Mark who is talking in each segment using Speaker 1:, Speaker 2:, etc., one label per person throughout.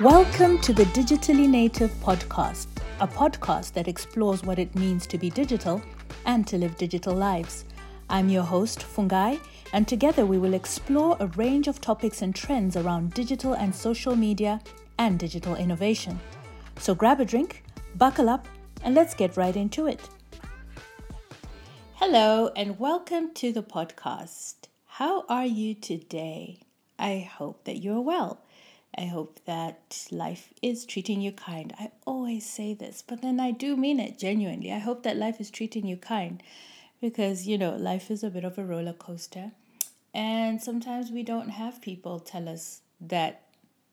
Speaker 1: Welcome to the Digitally Native Podcast, a podcast that explores what it means to be digital and to live digital lives. I'm your host, Fungai, and together we will explore a range of topics and trends around digital and social media and digital innovation. So grab a drink, buckle up, and let's get right into it. Hello, and welcome to the podcast. How are you today? I hope that you're well. I hope that life is treating you kind. I always say this, but then I do mean it genuinely. I hope that life is treating you kind because, you know, life is a bit of a roller coaster. And sometimes we don't have people tell us that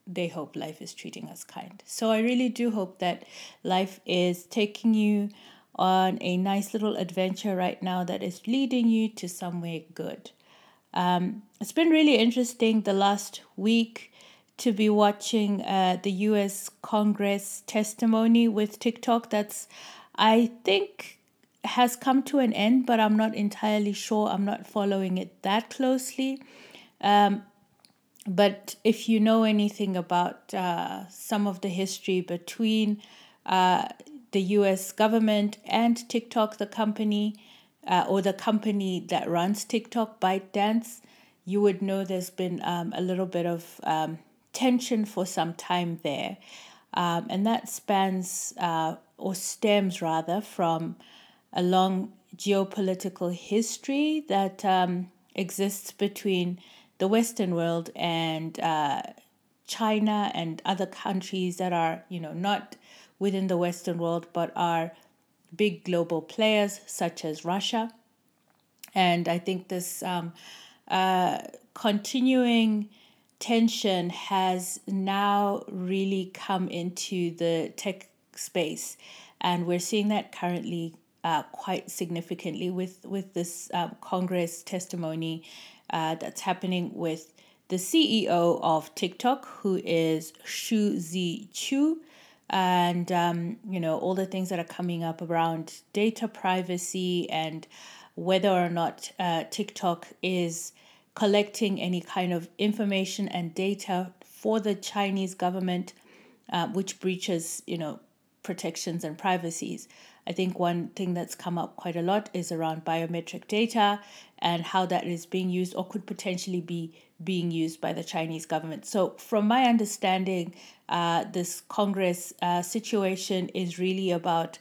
Speaker 1: they hope life is treating us kind. So I really do hope that life is taking you on a nice little adventure right now that is leading you to somewhere good. Um, it's been really interesting the last week to be watching uh, the US Congress testimony with TikTok. That's, I think, has come to an end, but I'm not entirely sure. I'm not following it that closely. Um, but if you know anything about uh, some of the history between uh, the US government and TikTok, the company, uh, or the company that runs TikTok, ByteDance, you would know there's been um, a little bit of um, tension for some time there. Um, and that spans uh, or stems rather from a long geopolitical history that um, exists between the Western world and uh, China and other countries that are, you know, not within the Western world but are big global players such as Russia. And I think this um, uh, continuing tension has now really come into the tech space. And we're seeing that currently uh, quite significantly with, with this um, Congress testimony uh, that's happening with the CEO of TikTok, who is Shou Zi Chew and um, you know all the things that are coming up around data privacy and whether or not uh, TikTok is collecting any kind of information and data for the Chinese government, uh, which breaches you know protections and privacies. I think one thing that's come up quite a lot is around biometric data and how that is being used or could potentially be being used by the Chinese government. So, from my understanding, uh, this Congress uh, situation is really about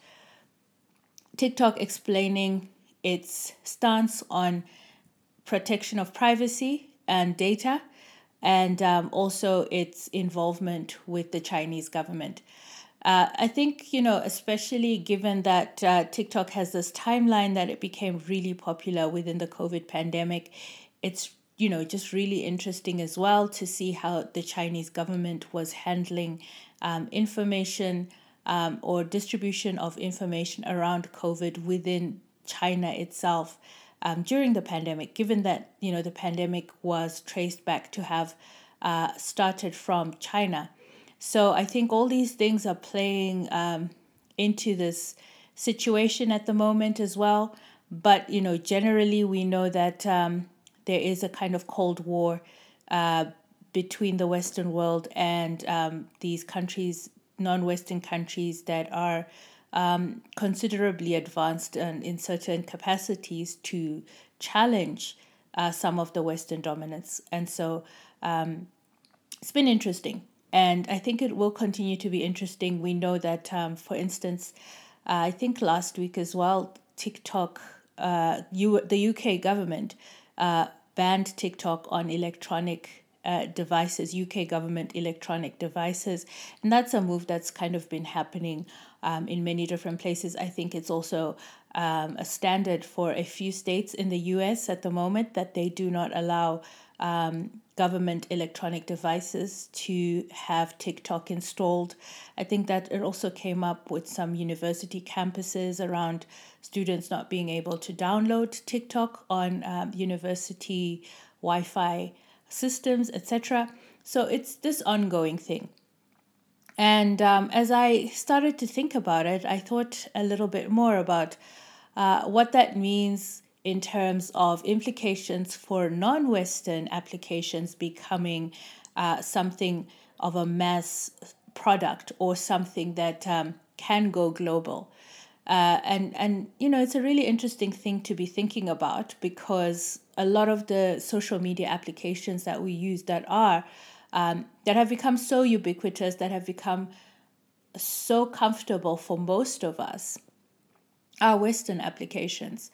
Speaker 1: TikTok explaining its stance on protection of privacy and data, and um, also its involvement with the Chinese government. Uh, I think, you know, especially given that uh, TikTok has this timeline that it became really popular within the COVID pandemic, it's, you know, just really interesting as well to see how the Chinese government was handling um, information um, or distribution of information around COVID within China itself um, during the pandemic, given that, you know, the pandemic was traced back to have uh, started from China. So I think all these things are playing um, into this situation at the moment as well. But you know, generally, we know that um, there is a kind of cold war uh, between the Western world and um, these countries, non-Western countries that are um, considerably advanced and in certain capacities to challenge uh, some of the Western dominance. And so um, it's been interesting and I think it will continue to be interesting. We know that, um, for instance, uh, I think last week as well, TikTok, uh, you, the UK government uh, banned TikTok on electronic uh, devices, UK government electronic devices. And that's a move that's kind of been happening um, in many different places. I think it's also um, a standard for a few states in the US at the moment that they do not allow um, government electronic devices to have TikTok installed. I think that it also came up with some university campuses around students not being able to download TikTok on um, university Wi Fi systems, etc. So it's this ongoing thing. And um, as I started to think about it, I thought a little bit more about uh, what that means in terms of implications for non Western applications becoming uh, something of a mass product or something that um, can go global. Uh, and and you know it's a really interesting thing to be thinking about because a lot of the social media applications that we use that are um, that have become so ubiquitous that have become so comfortable for most of us are Western applications.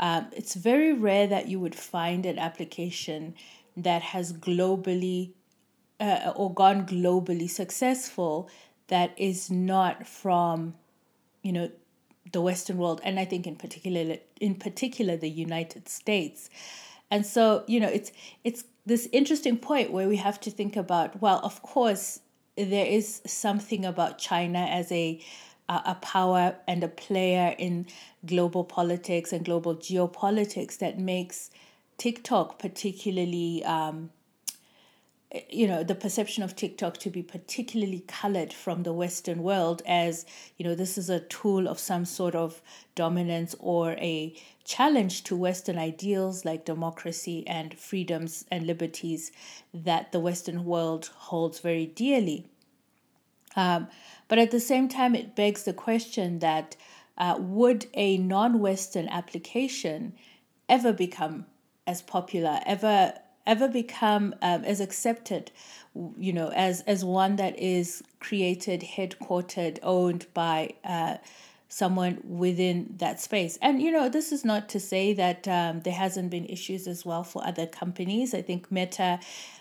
Speaker 1: Um, it's very rare that you would find an application that has globally uh, or gone globally successful that is not from, you know, the Western world, and I think in particular, in particular, the United States. And so, you know, it's it's this interesting point where we have to think about. Well, of course, there is something about China as a a power and a player in global politics and global geopolitics that makes TikTok particularly, um, you know, the perception of TikTok to be particularly colored from the Western world as, you know, this is a tool of some sort of dominance or a challenge to Western ideals like democracy and freedoms and liberties that the Western world holds very dearly. Um, but at the same time, it begs the question that uh, would a non Western application ever become as popular, ever ever become um, as accepted, you know, as as one that is created, headquartered, owned by uh, someone within that space. And you know, this is not to say that um, there hasn't been issues as well for other companies. I think Meta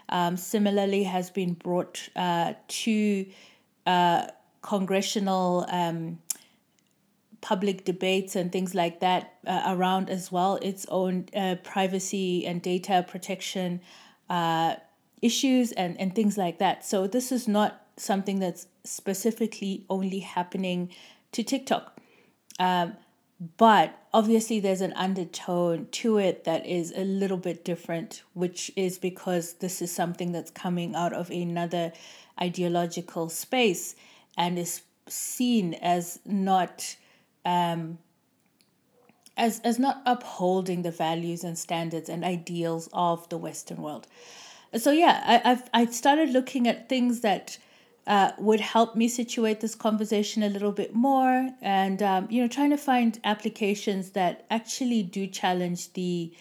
Speaker 1: um, similarly has been brought uh, to uh, congressional um, public debates and things like that uh, around as well its own uh, privacy and data protection uh, issues and, and things like that. So this is not something that's specifically only happening to TikTok. Um, but obviously there's an undertone to it that is a little bit different, which is because this is something that's coming out of another ideological space and is seen as not um, as as not upholding the values and standards and ideals of the Western world. So yeah, I, I've I started looking at things that uh, would help me situate this conversation a little bit more, and um, you know, trying to find applications that actually do challenge the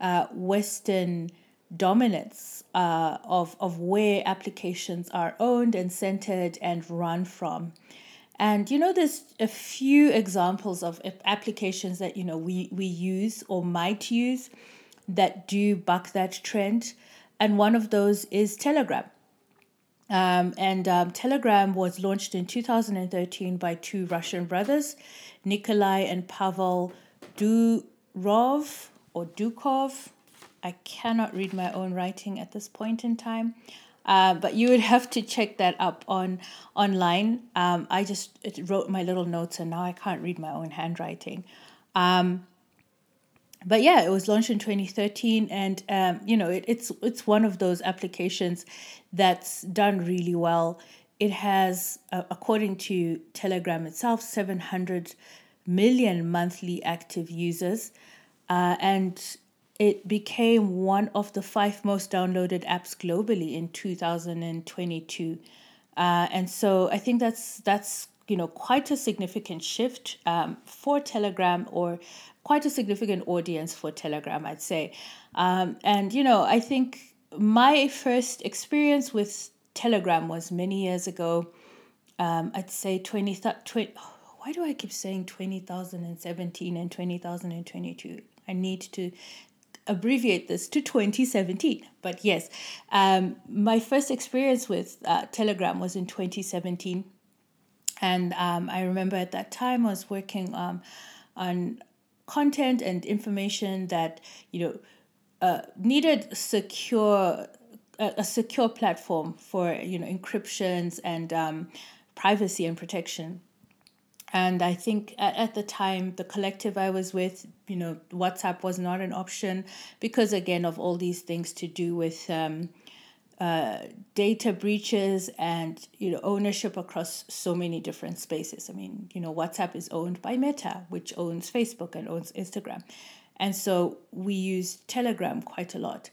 Speaker 1: uh, Western dominance uh, of, of where applications are owned and centered and run from. And you know, there's a few examples of applications that you know we, we use or might use that do buck that trend. And one of those is Telegram. Um, and um, Telegram was launched in 2013 by two Russian brothers, Nikolai and Pavel Durov or Dukov. I cannot read my own writing at this point in time. Uh, but you would have to check that up on online. Um, I just wrote my little notes and now I can't read my own handwriting. Um, but yeah, it was launched in 2013, and um, you know it, it's it's one of those applications that's done really well. It has, uh, according to Telegram itself, 700 million monthly active users, uh, and it became one of the five most downloaded apps globally in 2022 uh, and so i think that's that's you know quite a significant shift um, for telegram or quite a significant audience for telegram i'd say um, and you know i think my first experience with telegram was many years ago um, i'd say 20, 20 why do i keep saying 20017 and 20022 I need to abbreviate this to 2017. But yes, um, my first experience with uh, Telegram was in 2017. And um, I remember at that time I was working um, on content and information that, you know, uh, needed secure a, a, secure platform for you know encryptions and um, privacy and protection. And I think at, the time, the collective I was with, you know, WhatsApp was not an option because, again, of all these things to do with um, uh, data breaches and you know ownership across so many different spaces. I mean, you know, WhatsApp is owned by Meta, which owns Facebook and owns Instagram, and so we use Telegram quite a lot.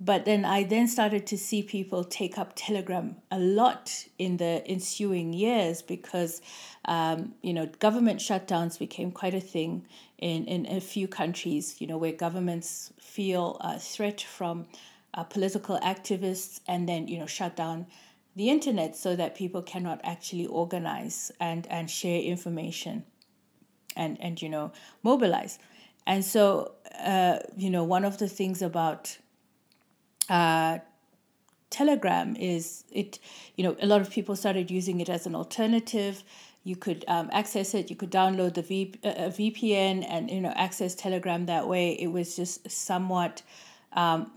Speaker 1: but then I then started to see people take up Telegram a lot in the ensuing years because, um, you know, government shutdowns became quite a thing in, in a few countries, you know, where governments feel a threat from uh, political activists and then, you know, shut down the internet so that people cannot actually organize and, and share information and, and, you know, mobilize. And so, uh, you know, one of the things about uh, Telegram is it, you know, a lot of people started using it as an alternative. You could um, access it. You could download the v, uh, VPN and you know access Telegram that way. It was just somewhat, um,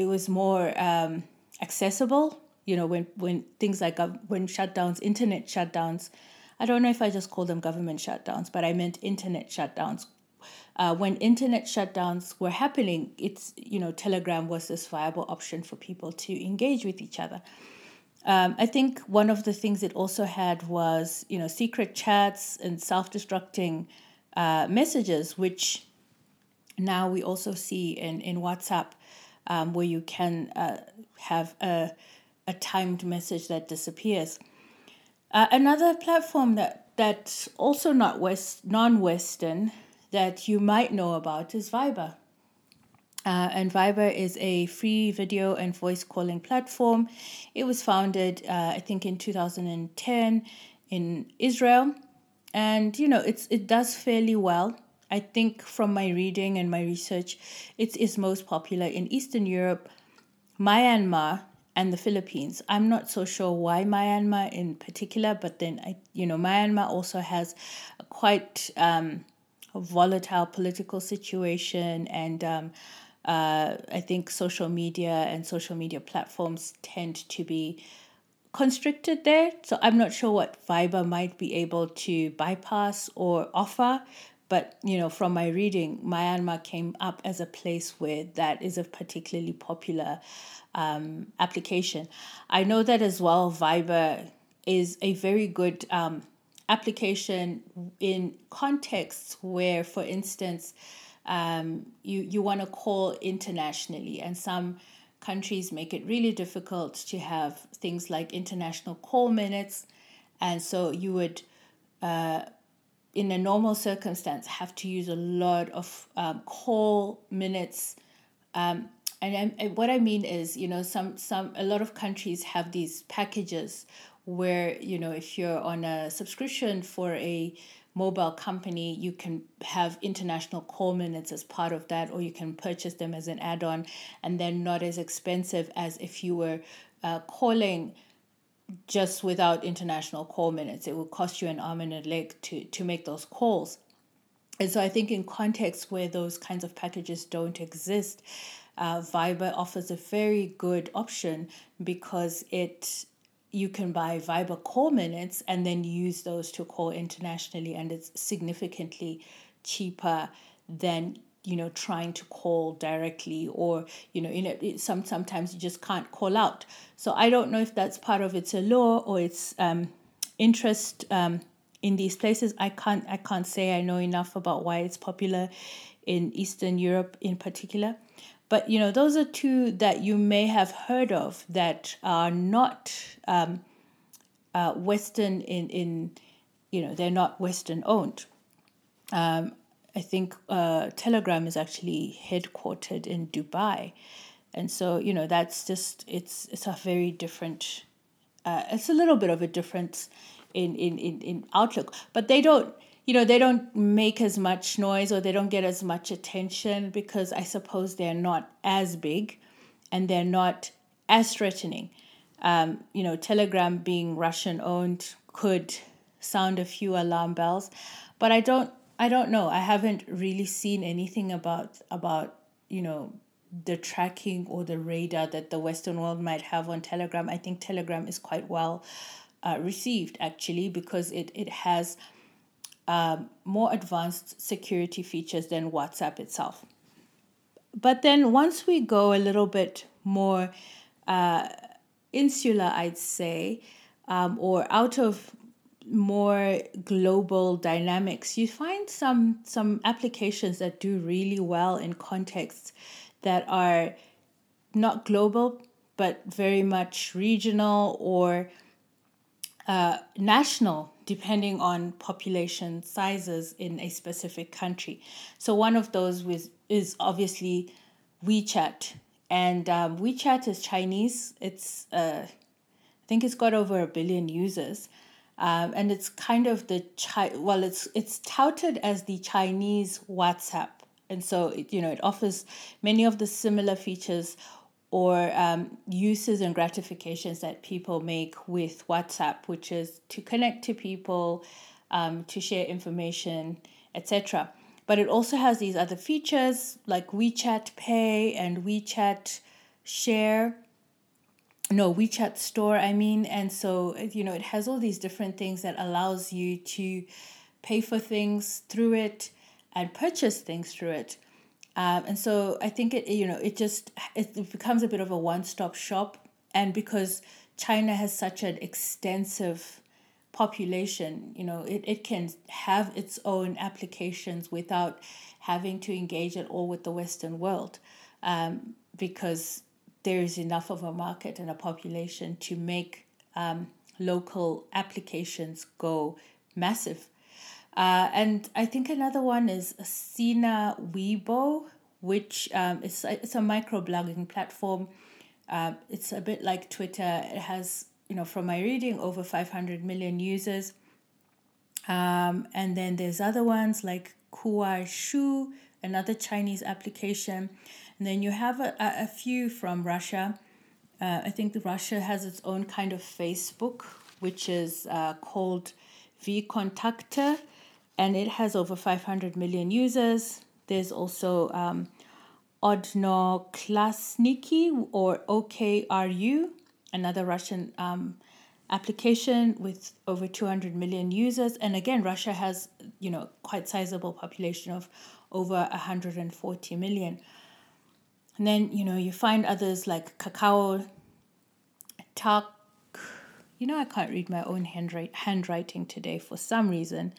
Speaker 1: it was more um, accessible. You know, when when things like when shutdowns, internet shutdowns. I don't know if I just call them government shutdowns, but I meant internet shutdowns uh, when internet shutdowns were happening, it's you know Telegram was this viable option for people to engage with each other. Um, I think one of the things it also had was you know secret chats and self-destructing uh, messages, which now we also see in in WhatsApp, um, where you can uh, have a a timed message that disappears. Uh, another platform that that's also not west non-Western that you might know about is Viber. Uh, and Viber is a free video and voice calling platform. It was founded, uh, I think, in 2010 in Israel. And, you know, it's, it does fairly well. I think from my reading and my research, it is most popular in Eastern Europe, Myanmar, and the Philippines. I'm not so sure why Myanmar in particular, but then I, you know, Myanmar also has a quite um, volatile political situation and um, uh, I think social media and social media platforms tend to be constricted there. So I'm not sure what Viber might be able to bypass or offer. But you know, from my reading, Myanmar came up as a place where that is a particularly popular um, application. I know that as well. Viber is a very good um, application in contexts where, for instance, um, you, you want to call internationally, and some countries make it really difficult to have things like international call minutes. And so you would, uh, in a normal circumstance, have to use a lot of um, call minutes. Um, and, and what I mean is, you know, some some a lot of countries have these packages where you know if you're on a subscription for a mobile company you can have international call minutes as part of that or you can purchase them as an add-on and they're not as expensive as if you were uh, calling just without international call minutes. It will cost you an arm and a leg to to make those calls and so i think in contexts where those kinds of packages don't exist uh, Viber offers a very good option because it you can buy Viber call minutes and then use those to call internationally, and it's significantly cheaper than you know trying to call directly or you know in it, some sometimes you just can't call out. So i don't know if that's part of its allure or its um, interest um, in these places. I can't i can't say i know enough about why it's popular in eastern europe in particular. But you know, those are two that you may have heard of that are not um, uh, Western in in you know they're not Western owned. Um, I think uh, Telegram is actually headquartered in Dubai, and so you know that's just it's it's a very different. Uh, it's a little bit of a difference in, in, in, in outlook, but they don't you know, they don't make as much noise or they don't get as much attention because I suppose they're not as big and they're not as threatening. Um, you know, Telegram being Russian owned could sound a few alarm bells, but I don't I don't know. I haven't really seen anything about about, you know, the tracking or the radar that the Western world might have on Telegram. I think Telegram is quite well uh, received actually because it, it has um, more advanced security features than WhatsApp itself. But then once we go a little bit more uh, insular, I'd say, um, or out of more global dynamics, you find some some applications that do really well in contexts that are not global, but very much regional or uh, national, depending on population sizes in a specific country. So one of those was, is obviously WeChat, and um, WeChat is Chinese. It's uh, I think it's got over a billion users. Um, and it's kind of the chi- well, it's it's touted as the Chinese WhatsApp, and so it, you know it offers many of the similar features or um, uses and gratifications that people make with WhatsApp, which is to connect to people, um, to share information, etc. But it also has these other features like WeChat Pay and WeChat Share. No, WeChat Store, I mean. And so, you know, it has all these different things that allows you to pay for things through it and purchase things through it. Um, and so I think it you know it just it becomes a bit of a one stop shop, and because China has such an extensive population, you know, it, it can have its own applications without having to engage at all with the Western world, um, because there is enough of a market and a population to make um, local applications go massive. Uh, and I think another one is Sina Weibo, which um, is it's a microblogging platform. Uh, it's a bit like Twitter. It has, you know, from my reading, over 500 million users. Um, and then there's other ones like Kuaishou, another Chinese application. And then you have a, a, few from Russia. Uh, I think Russia has its own kind of Facebook, which is uh, called VKontakte and it has over 500 million users. There's also um, Odnoklassniki or OKRU, another Russian um, application with over 200 million users. And again, Russia has, you know, quite sizable population of over 140 million. And then, you know, you find others like Kakao, Talk. You know, I can't read my own handwriting today for some reason.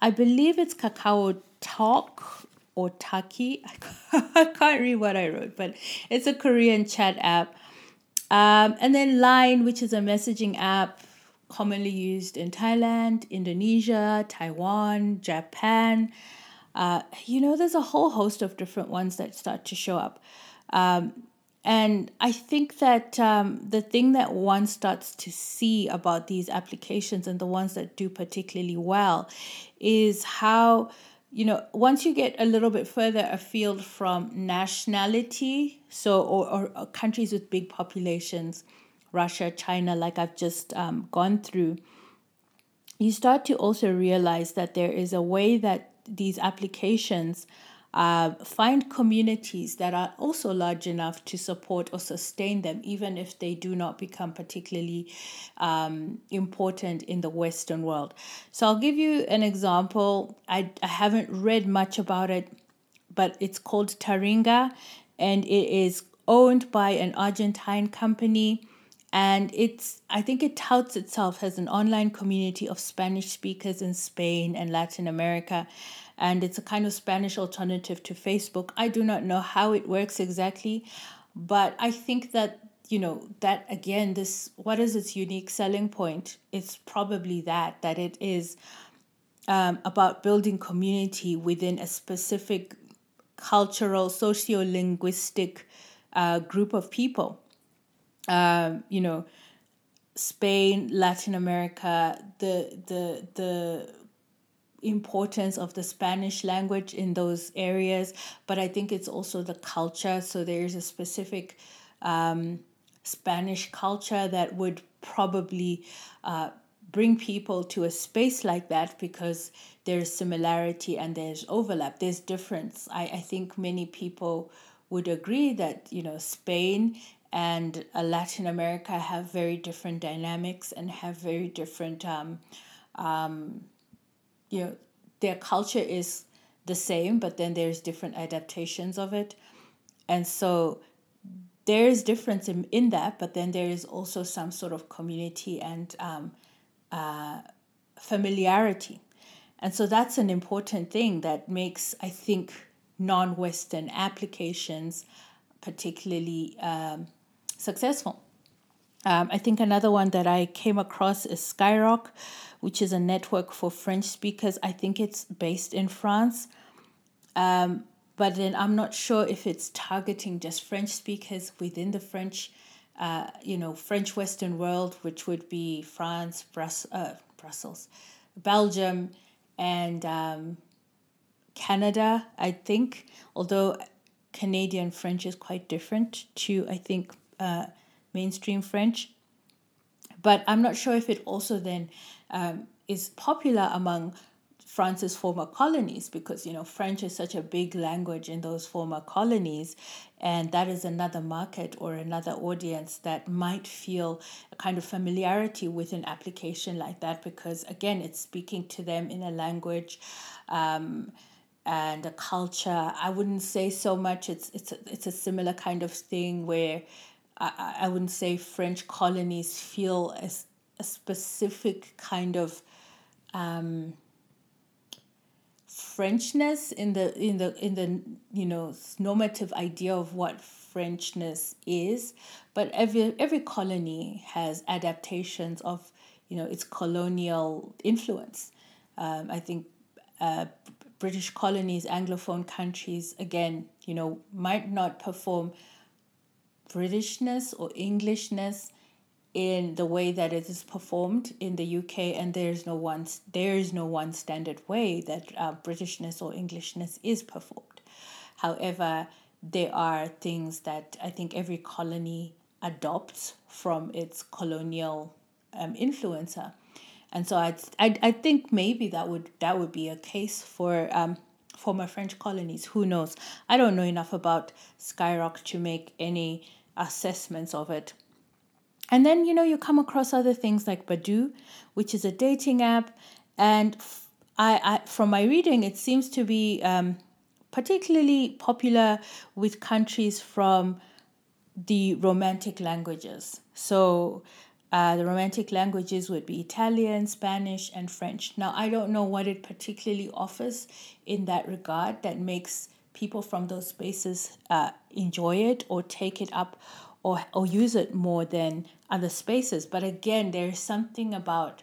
Speaker 1: I believe it's Kakao Talk or Taki. I can't read what I wrote, but it's a Korean chat app. Um, and then Line, which is a messaging app commonly used in Thailand, Indonesia, Taiwan, Japan. Uh, you know, there's a whole host of different ones that start to show up. Um, and I think that um, the thing that one starts to see about these applications and the ones that do particularly well is how, you know, once you get a little bit further afield from nationality, so, or, or countries with big populations, Russia, China, like I've just um, gone through, you start to also realize that there is a way that these applications uh, find communities that are also large enough to support or sustain them, even if they do not become particularly um, important in the Western world. So I'll give you an example. I, I haven't read much about it, but it's called Taringa and it is owned by an Argentine company and it's i think it touts itself as an online community of spanish speakers in spain and latin america and it's a kind of Spanish alternative to Facebook. I do not know how it works exactly, but I think that you know that again this what is its unique selling point it's probably that that it is um, about building community within a specific cultural socio-linguistic uh, group of people um, you know spain latin america the the the importance of the Spanish language in those areas, but I think it's also the culture. So there's a specific um, Spanish culture that would probably uh, bring people to a space like that because there's similarity and there's overlap, there's difference. I, I think many people would agree that, you know, Spain and uh, Latin America have very different dynamics and have very different um, um, you know their culture is the same but then there's different adaptations of it and so there is difference in, in that but then there is also some sort of community and um, uh, familiarity and so that's an important thing that makes i think non-western applications particularly um, successful. Um, I think another one that I came across is Skyrock, which is a network for French speakers. I think it's based in France. Um, but then I'm not sure if it's targeting just French speakers within the French, uh, you know, French Western world, which would be France, Brus- uh, Brussels, Belgium, and um, Canada, I think. Although Canadian French is quite different to, I think, uh, mainstream French. But I'm not sure if it also then um, is popular among France's former colonies because you know French is such a big language in those former colonies, and that is another market or another audience that might feel a kind of familiarity with an application like that because again it's speaking to them in a language. Um, and a culture. I wouldn't say so much. It's it's a, it's a similar kind of thing where I, I wouldn't say French colonies feel a, a specific kind of um, Frenchness in the in the in the you know normative idea of what Frenchness is, but every every colony has adaptations of you know its colonial influence. Um, I think uh, British colonies, Anglophone countries, again, you know, might not perform Britishness or Englishness in the way that it is performed in the UK, and there's no one there is no one standard way that uh, Britishness or Englishness is performed. However, there are things that I think every colony adopts from its colonial um, influencer, and so I I I think maybe that would that would be a case for um, former French colonies. Who knows? I don't know enough about Skyrock to make any assessments of it. And then, you know, you come across other things like Badoo, which is a dating app. And I, I from my reading, it seems to be um, particularly popular with countries from the Romantic languages. So uh, the Romantic languages would be Italian, Spanish, and French. Now, I don't know what it particularly offers in that regard that makes people from those spaces uh, enjoy it or take it up or, or use it more than other spaces. But again, there's something about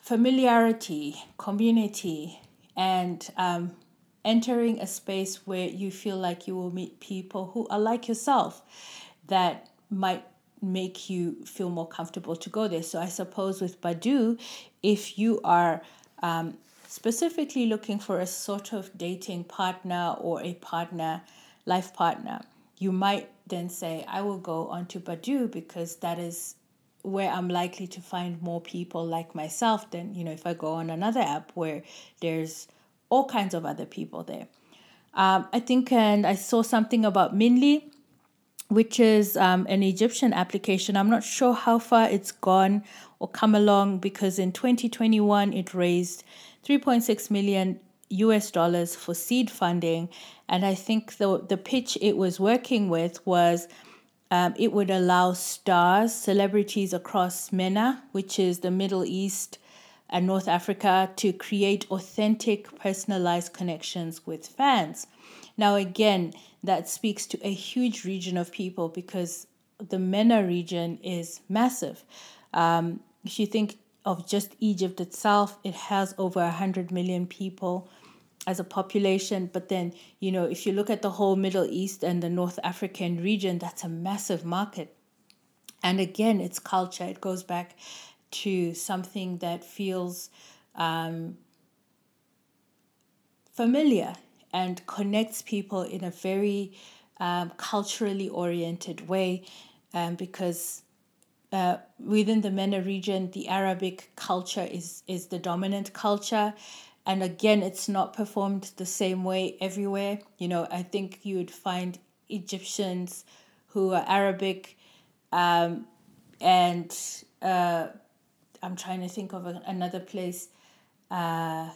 Speaker 1: familiarity, community, and um, entering a space where you feel like you will meet people who are like yourself that might make you feel more comfortable to go there. So I suppose with Badoo, if you are um, specifically looking for a sort of dating partner or a partner, life partner, you might then say, I will go onto Badoo because that is where I'm likely to find more people like myself than, you know, if I go on another app where there's all kinds of other people there. Um, I think, and I saw something about Minly, which is um, an Egyptian application. I'm not sure how far it's gone or come along because in 2021 it raised 3.6 million US dollars for seed funding. And I think the, the pitch it was working with was um, it would allow stars, celebrities across MENA, which is the Middle East and North Africa, to create authentic, personalized connections with fans. Now, again, that speaks to a huge region of people because the MENA region is massive. Um, if you think of just Egypt itself, it has over 100 million people as a population. But then, you know, if you look at the whole Middle East and the North African region, that's a massive market. And again, it's culture. It goes back to something that feels um, familiar and connects people in a very um, culturally oriented way um, because uh, within the MENA region, the Arabic culture is, is the dominant culture. And again, it's not performed the same way everywhere. You know, I think you would find Egyptians who are Arabic um, and uh, I'm trying to think of a, another place, uh,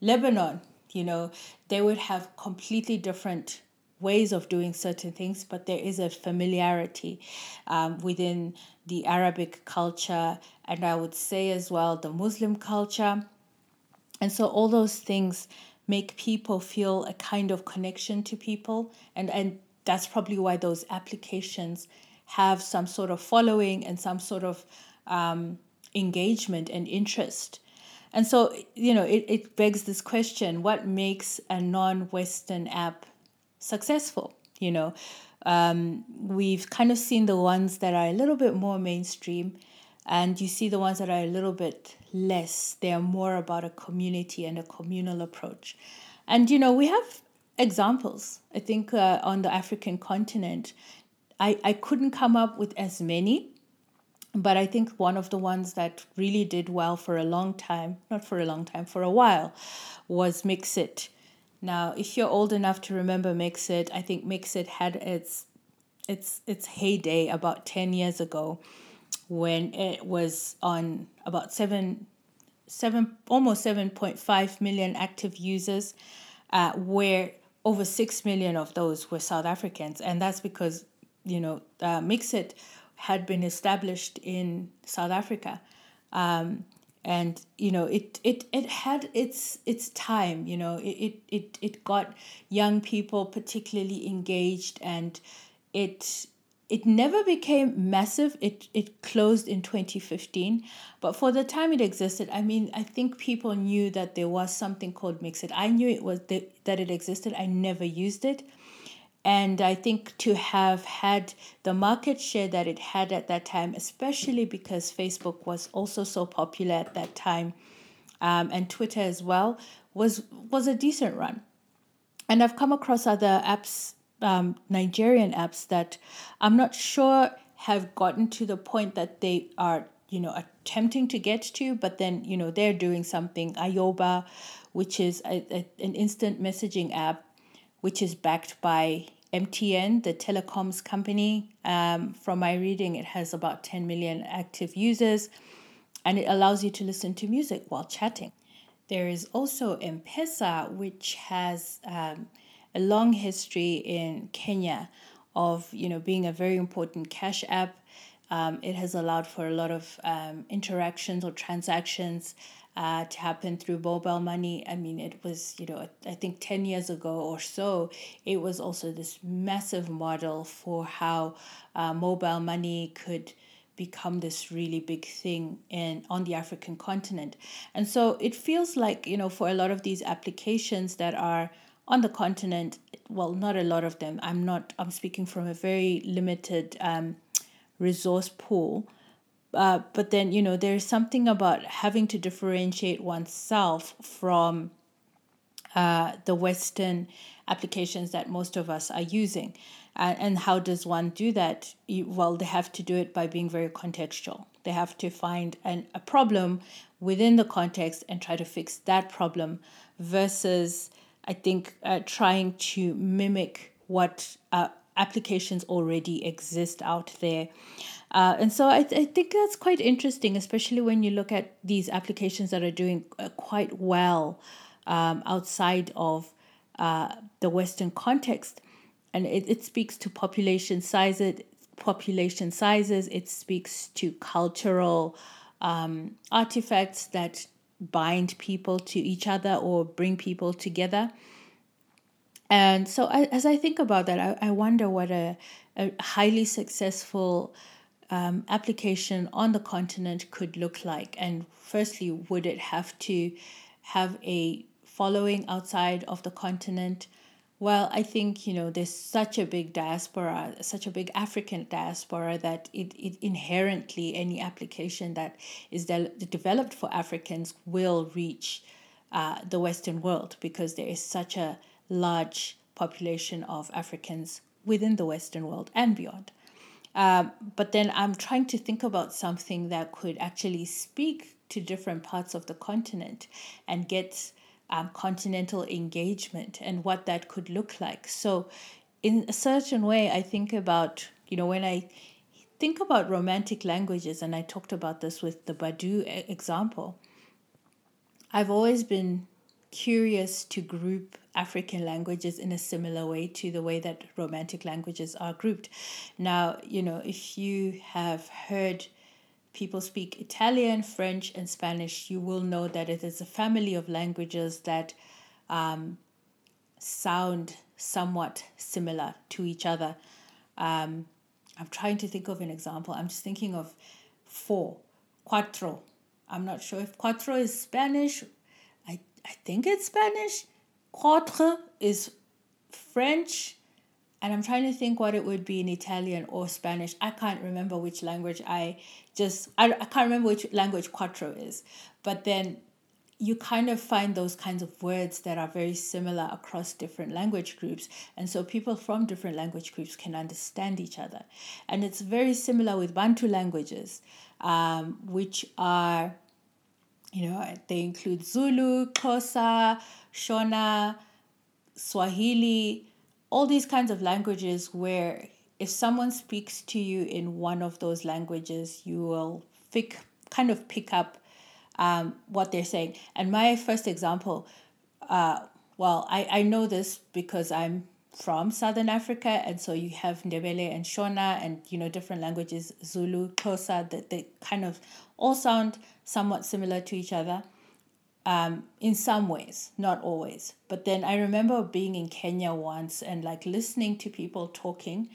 Speaker 1: Lebanon, you know, they would have completely different ways of doing certain things, but there is a familiarity um, within the Arabic culture, and I would say as well the Muslim culture. And so all those things make people feel a kind of connection to people, and and that's probably why those applications have some sort of following and some sort of um, engagement and interest. And so, you know, it, it begs this question what makes a non Western app successful? You know, um, we've kind of seen the ones that are a little bit more mainstream, and you see the ones that are a little bit less. They are more about a community and a communal approach. And, you know, we have examples. I think uh, on the African continent, I, I couldn't come up with as many, but I think one of the ones that really did well for a long time, not for a long time, for a while, was Mxit. Now, if you're old enough to remember Mxit, I think Mxit had its its its heyday about 10 years ago when it was on about 7 7 almost 7.5 million active users uh, where over 6 million of those were South Africans. And that's because you know uh, Mxit had been established in South Africa. Um, and you know it it it had its its time you know it it it got young people particularly engaged and it it never became massive. It it closed in 2015 but for the time it existed i mean i think people knew that there was something called mxit i knew it was the, that it existed. I never used it and I think to have had the market share that it had at that time, especially because Facebook was also so popular at that time, um, and Twitter as well, was was a decent run. And I've come across other apps, um, Nigerian apps that I'm not sure have gotten to the point that they are, you know, attempting to get to, but then you know they're doing something. Ayoba, which is a, a, an instant messaging app which is backed by MTN, the telecoms company. Um, from my reading, it has about 10 million active users and it allows you to listen to music while chatting. There is also M Pesa, which has um, a long history in Kenya of you know being a very important cash app. Um, it has allowed for a lot of um, interactions or transactions uh, to happen through mobile money. I mean, it was, you know, I think 10 years ago or so, it was also this massive model for how uh, mobile money could become this really big thing in on the African continent. And so it feels like, you know, for a lot of these applications that are on the continent, well, not a lot of them. I'm not I'm speaking from a very limited um, resource pool uh, but then you know there's something about having to differentiate oneself from uh, the western applications that most of us are using. Uh, and how does one do that? You, well they have to do it by being very contextual. They have to find an, a problem within the context and try to fix that problem versus i think uh, trying to mimic what uh, applications already exist out there uh, and so I, I think that's quite interesting, especially when you look at these applications that are doing uh, quite well um, outside of uh, the Western context. And it, it speaks to population sizes, population sizes. It speaks to cultural um, artifacts that bind people to each other or bring people together. And so, I, as I think about that, I, I wonder what a, a highly successful um, application on the continent could look like. And firstly, would it have to have a following outside of the continent? Well, I think, you know, there's such a big diaspora, such a big African diaspora that it, it inherently, any application that is de- developed for Africans will reach uh, the Western world because there is such a large population of Africans within the Western world and beyond. Um, but then I'm trying to think about something that could actually speak to different parts of the continent and get um, continental engagement and what that could look like. So, in a certain way, I think about, you know, when I think about romantic languages, and I talked about this with the Badoo example, I've always been curious to group African languages in a similar way to the way that Romantic languages are grouped. Now, you know, if you have heard people speak Italian, French, and Spanish, you will know that it is a family of languages that um, sound somewhat similar to each other. Um, I'm trying to think of an example. I'm just thinking of four, cuatro. I'm not sure if cuatro is Spanish. I, I think it's Spanish. Quatre is French. And I'm trying to think what it would be in Italian or Spanish. I can't remember which language I just, I, I can't remember which language quattro is. But then you kind of find those kinds of words that are very similar across different language groups. And so people from different language groups can understand each other. And it's very similar with Bantu languages, um, which are, you know, they include Zulu, Xhosa, Shona, Swahili, all these kinds of languages where if someone speaks to you in one of those languages, you will pick, kind of pick up um, what they're saying. And my first example, uh, well, I, I know this because I'm from Southern Africa, and so you have Ndebele and Shona, and you know different languages, Zulu, Xhosa, that they kind of all sound somewhat similar to each other. Um, in some ways, not always. But then I remember being in Kenya once and like listening to people talking,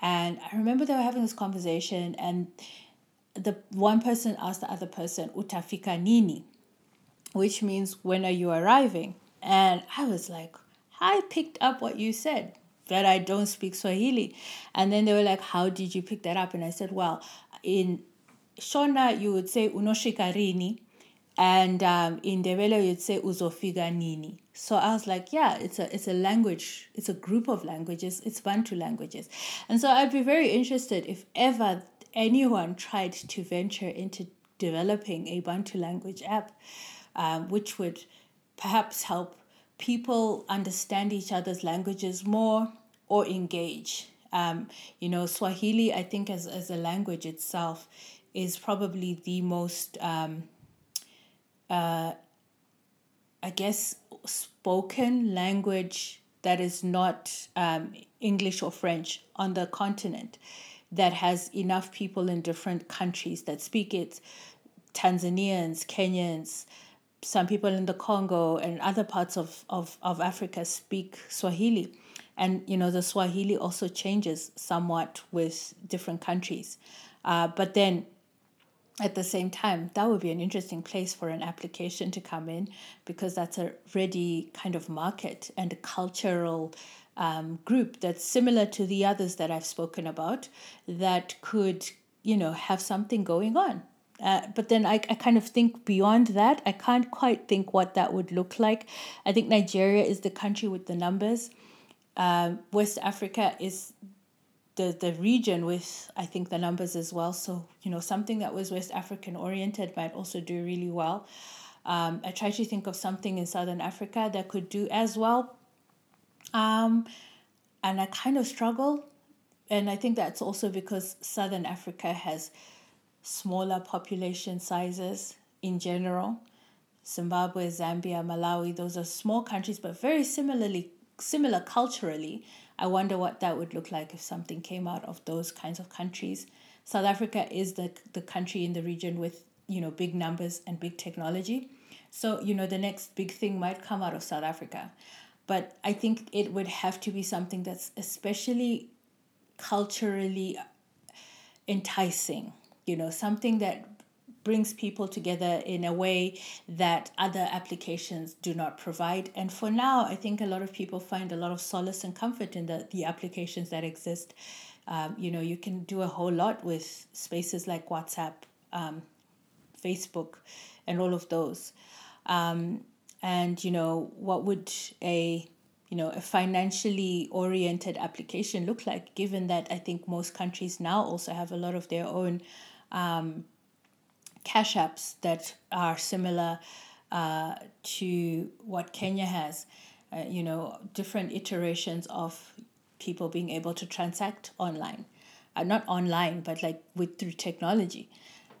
Speaker 1: and I remember they were having this conversation, and the one person asked the other person, Utafika nini, which means when are you arriving? And I was like, I picked up what you said, that I don't speak Swahili. And then they were like, How did you pick that up? And I said, Well, in Shona, you would say unoshika rini. And um, in Ndebele, you'd say uzofiga nini. So I was like, yeah, it's a it's a language, it's a group of languages, it's Bantu languages. And so I'd be very interested if ever anyone tried to venture into developing a Bantu language app, um, which would perhaps help people understand each other's languages more or engage. Um, you know, Swahili, I think, as, as a language itself, is probably the most, um, uh, I guess, spoken language that is not um, English or French on the continent that has enough people in different countries that speak it Tanzanians, Kenyans, some people in the Congo and other parts of, of, of Africa speak Swahili. And, you know, the Swahili also changes somewhat with different countries. Uh, but then at the same time, that would be an interesting place for an application to come in because that's a ready kind of market and a cultural um, group that's similar to the others that I've spoken about that could, you know, have something going on. Uh, but then I, I kind of think beyond that, I can't quite think what that would look like. I think Nigeria is the country with the numbers. Um, West Africa is the, the region with, I think, the numbers as well. So, you know, something that was West African oriented might also do really well. Um, I try to think of something in Southern Africa that could do as well, um, and I kind of struggle. And I think that's also because Southern Africa has smaller population sizes in general. Zimbabwe, Zambia, Malawi, those are small countries, but very similarly similar culturally. I wonder what that would look like if something came out of those kinds of countries. South Africa is the the country in the region with you know big numbers and big technology. So you know the next big thing might come out of South Africa but I think it would have to be something that's especially culturally enticing, you know, something that brings people together in a way that other applications do not provide. And for now, I think a lot of people find a lot of solace and comfort in the, the applications that exist. Um, you know, you can do a whole lot with spaces like WhatsApp, um, Facebook, and all of those. Um, and you know what would a you know a financially oriented application look like given that i think most countries now also have a lot of their own um, cash apps that are similar uh, to what kenya has. Uh, you know different iterations of people being able to transact online. Uh, not online but like with through technology.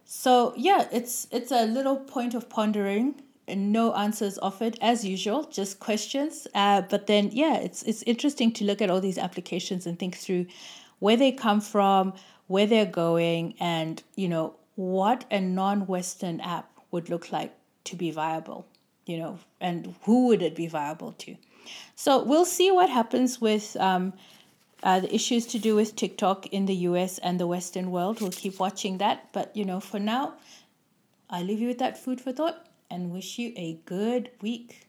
Speaker 1: So yeah it's it's a little point of pondering And no answers offered as usual, just questions. Uh, but then, yeah, it's it's interesting to look at all these applications and think through where they come from, where they're going, and you know what a non-Western app would look like to be viable. You know, and who would it be viable to? So we'll see what happens with um, uh, the issues to do with TikTok in the US and the Western world. We'll keep watching that. But, you know, for now, I leave you with that food for thought and wish you a good week.